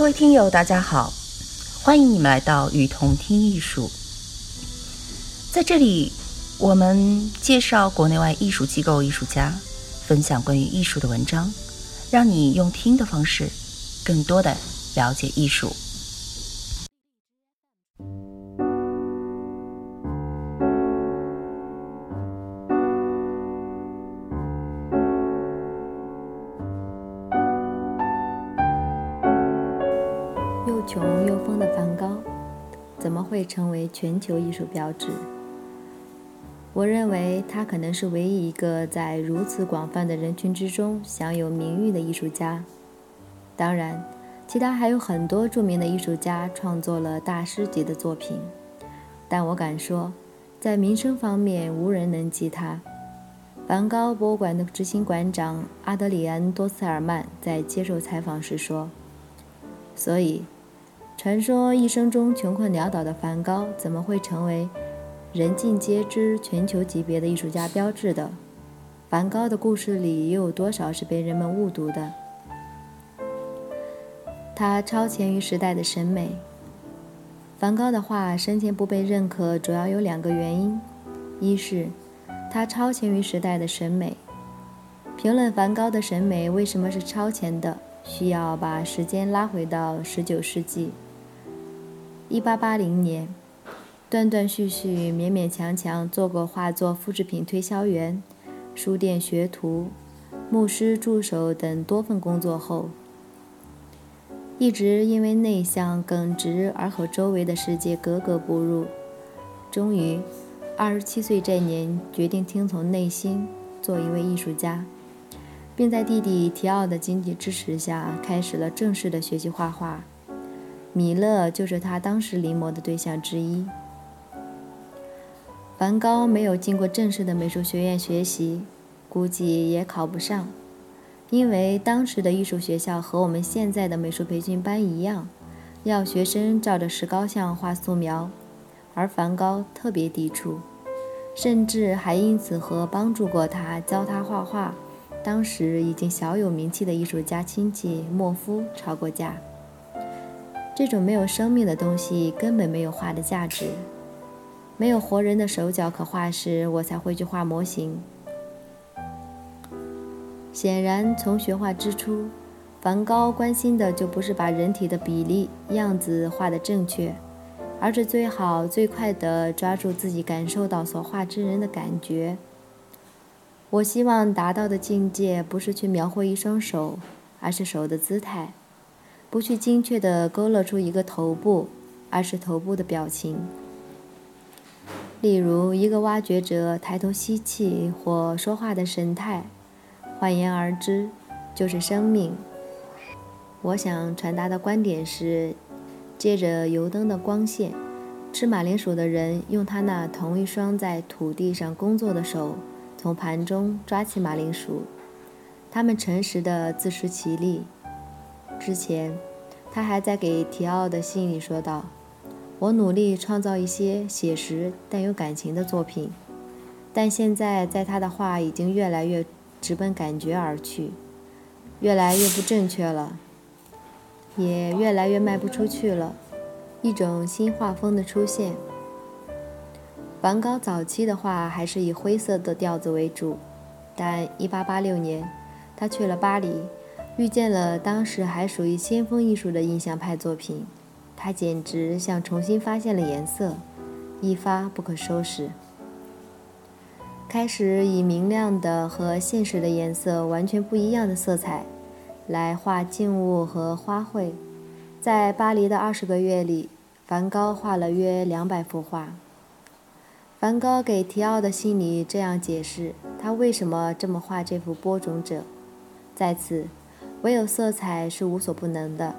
各位听友，大家好，欢迎你们来到雨桐听艺术。在这里，我们介绍国内外艺术机构、艺术家，分享关于艺术的文章，让你用听的方式，更多的了解艺术。成为全球艺术标志？我认为他可能是唯一一个在如此广泛的人群之中享有名誉的艺术家。当然，其他还有很多著名的艺术家创作了大师级的作品，但我敢说，在名声方面无人能及他。梵高博物馆的执行馆长阿德里安·多斯尔曼在接受采访时说：“所以，传说一生中穷困潦倒的梵高怎么会成为？”人尽皆知、全球级别的艺术家标志的梵高的故事里，又有多少是被人们误读的？他超前于时代的审美。梵高的画生前不被认可，主要有两个原因：一是他超前于时代的审美。评论梵高的审美为什么是超前的，需要把时间拉回到19世纪1880年。断断续续、勉勉强强做过画作复制品推销员、书店学徒、牧师助手等多份工作后，一直因为内向耿直而和周围的世界格格不入。终于，二十七岁这年决定听从内心，做一位艺术家，并在弟弟提奥的经济支持下开始了正式的学习画画。米勒就是他当时临摹的对象之一。梵高没有经过正式的美术学院学习，估计也考不上，因为当时的艺术学校和我们现在的美术培训班一样，要学生照着石膏像画素描，而梵高特别抵触，甚至还因此和帮助过他教他画画，当时已经小有名气的艺术家亲戚莫夫吵过架。这种没有生命的东西根本没有画的价值。没有活人的手脚可画时，我才会去画模型。显然，从学画之初，梵高关心的就不是把人体的比例样子画得正确，而是最好最快地抓住自己感受到所画之人的感觉。我希望达到的境界，不是去描绘一双手，而是手的姿态；不去精确地勾勒出一个头部，而是头部的表情。例如，一个挖掘者抬头吸气或说话的神态，换言而之，就是生命。我想传达的观点是：借着油灯的光线，吃马铃薯的人用他那同一双在土地上工作的手，从盘中抓起马铃薯。他们诚实的自食其力。之前，他还在给提奥的信里说道。我努力创造一些写实但有感情的作品，但现在在他的画已经越来越直奔感觉而去，越来越不正确了，也越来越卖不出去了。一种新画风的出现。梵高早期的画还是以灰色的调子为主，但1886年他去了巴黎，遇见了当时还属于先锋艺术的印象派作品。他简直像重新发现了颜色，一发不可收拾。开始以明亮的和现实的颜色完全不一样的色彩来画静物和花卉。在巴黎的二十个月里，梵高画了约两百幅画。梵高给提奥的信里这样解释他为什么这么画这幅播种者：在此，唯有色彩是无所不能的。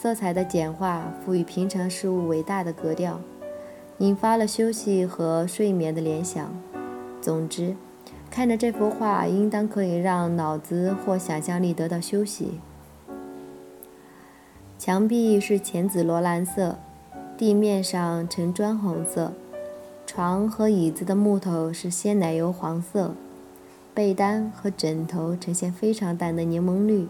色彩的简化赋予平常事物伟大的格调，引发了休息和睡眠的联想。总之，看着这幅画，应当可以让脑子或想象力得到休息。墙壁是浅紫罗兰色，地面上呈砖红色，床和椅子的木头是鲜奶油黄色，被单和枕头呈现非常淡的柠檬绿，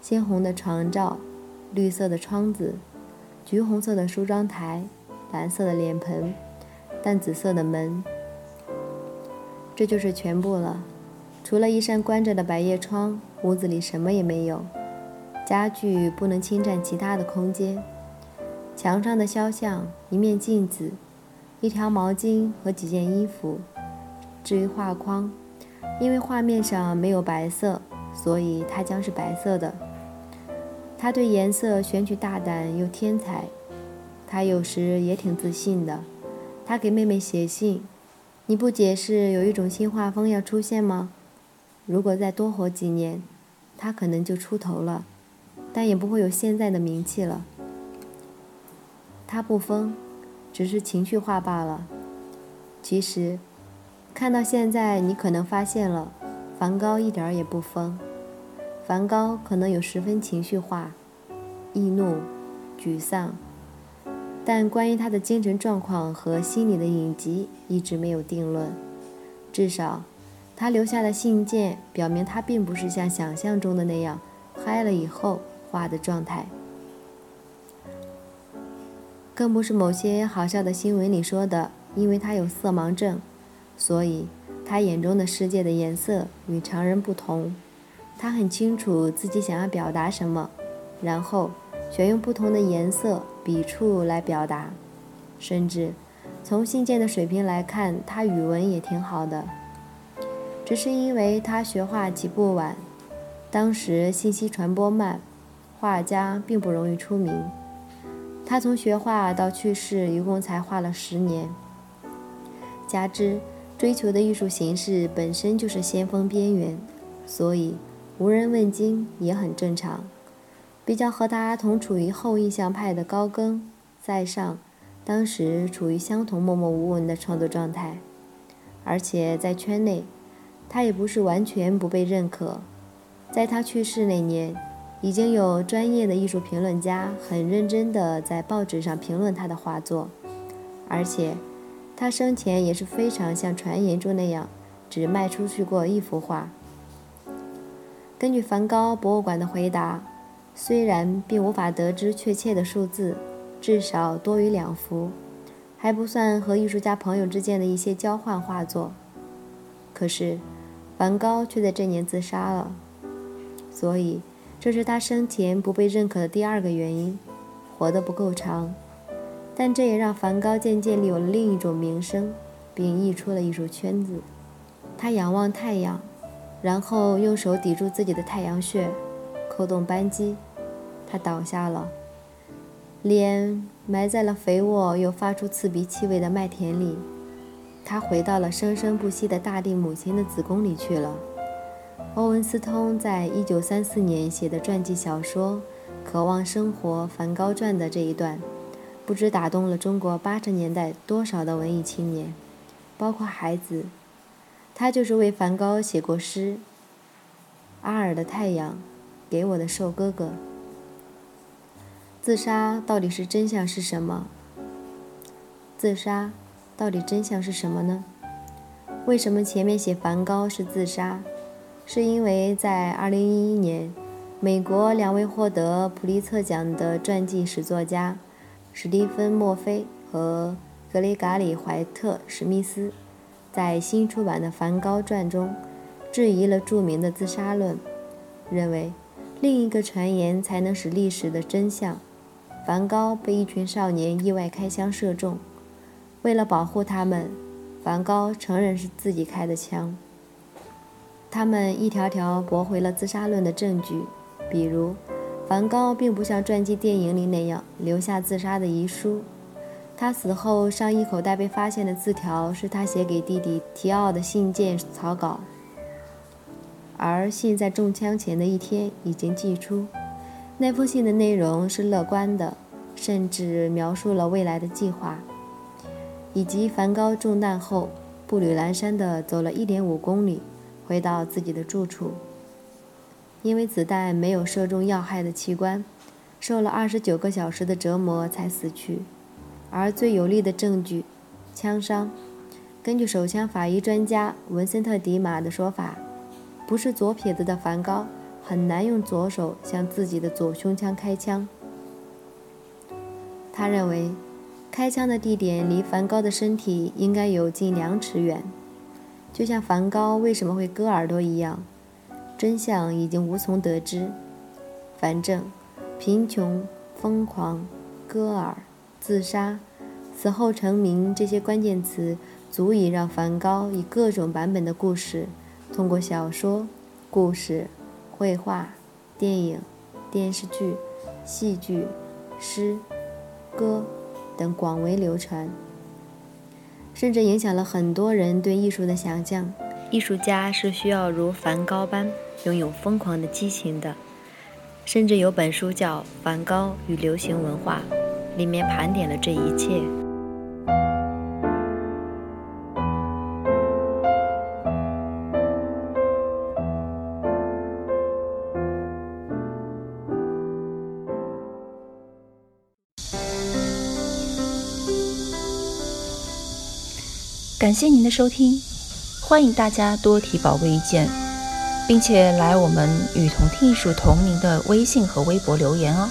鲜红的床罩。绿色的窗子，橘红色的梳妆台，蓝色的脸盆，淡紫色的门。这就是全部了。除了一扇关着的百叶窗，屋子里什么也没有。家具不能侵占其他的空间。墙上的肖像，一面镜子，一条毛巾和几件衣服。至于画框，因为画面上没有白色，所以它将是白色的。他对颜色选取大胆又天才，他有时也挺自信的。他给妹妹写信：“你不解释有一种新画风要出现吗？如果再多活几年，他可能就出头了，但也不会有现在的名气了。”他不疯，只是情绪化罢了。其实，看到现在，你可能发现了，梵高一点也不疯。梵高可能有十分情绪化，易怒、沮丧，但关于他的精神状况和心理的隐疾一直没有定论。至少，他留下的信件表明他并不是像想象中的那样嗨了以后画的状态，更不是某些好笑的新闻里说的，因为他有色盲症，所以他眼中的世界的颜色与常人不同。他很清楚自己想要表达什么，然后选用不同的颜色、笔触来表达。甚至从信件的水平来看，他语文也挺好的。只是因为他学画起步晚，当时信息传播慢，画家并不容易出名。他从学画到去世一共才画了十年，加之追求的艺术形式本身就是先锋边缘，所以。无人问津也很正常。比较和他同处于后印象派的高更在上，当时处于相同默默无闻的创作状态，而且在圈内，他也不是完全不被认可。在他去世那年，已经有专业的艺术评论家很认真地在报纸上评论他的画作，而且他生前也是非常像传言中那样，只卖出去过一幅画。根据梵高博物馆的回答，虽然并无法得知确切的数字，至少多于两幅，还不算和艺术家朋友之间的一些交换画作。可是，梵高却在这年自杀了，所以这是他生前不被认可的第二个原因，活得不够长。但这也让梵高渐渐有了另一种名声，并溢出了艺术圈子。他仰望太阳。然后用手抵住自己的太阳穴，扣动扳机，他倒下了，脸埋在了肥沃又发出刺鼻气味的麦田里。他回到了生生不息的大地母亲的子宫里去了。欧文斯通在一九三四年写的传记小说《渴望生活：梵高传》的这一段，不知打动了中国八十年代多少的文艺青年，包括孩子。他就是为梵高写过诗，《阿尔的太阳》，给我的瘦哥哥。自杀到底是真相是什么？自杀到底真相是什么呢？为什么前面写梵高是自杀？是因为在2011年，美国两位获得普利策奖的传记史作家史蒂芬·墨菲和格雷嘎里·怀特·史密斯。在新出版的《梵高传》中，质疑了著名的自杀论，认为另一个传言才能使历史的真相：梵高被一群少年意外开枪射中，为了保护他们，梵高承认是自己开的枪。他们一条条驳回了自杀论的证据，比如，梵高并不像传记电影里那样留下自杀的遗书。他死后，上衣口袋被发现的字条是他写给弟弟提奥的信件草稿，而信在中枪前的一天已经寄出。那封信的内容是乐观的，甚至描述了未来的计划，以及梵高中弹后步履蹒跚地走了一点五公里，回到自己的住处，因为子弹没有射中要害的器官，受了二十九个小时的折磨才死去。而最有力的证据，枪伤，根据手枪法医专家文森特·迪马的说法，不是左撇子的梵高很难用左手向自己的左胸腔开枪。他认为，开枪的地点离梵高的身体应该有近两尺远，就像梵高为什么会割耳朵一样。真相已经无从得知。反正，贫穷、疯狂、割耳、自杀、死后成名这些关键词，足以让梵高以各种版本的故事，通过小说、故事、绘画、电影、电视剧、戏剧、诗。歌等广为流传，甚至影响了很多人对艺术的想象。艺术家是需要如梵高般拥有疯狂的激情的。甚至有本书叫《梵高与流行文化》，里面盘点了这一切。感谢您的收听，欢迎大家多提宝贵意见，并且来我们与同听艺术同名的微信和微博留言哦。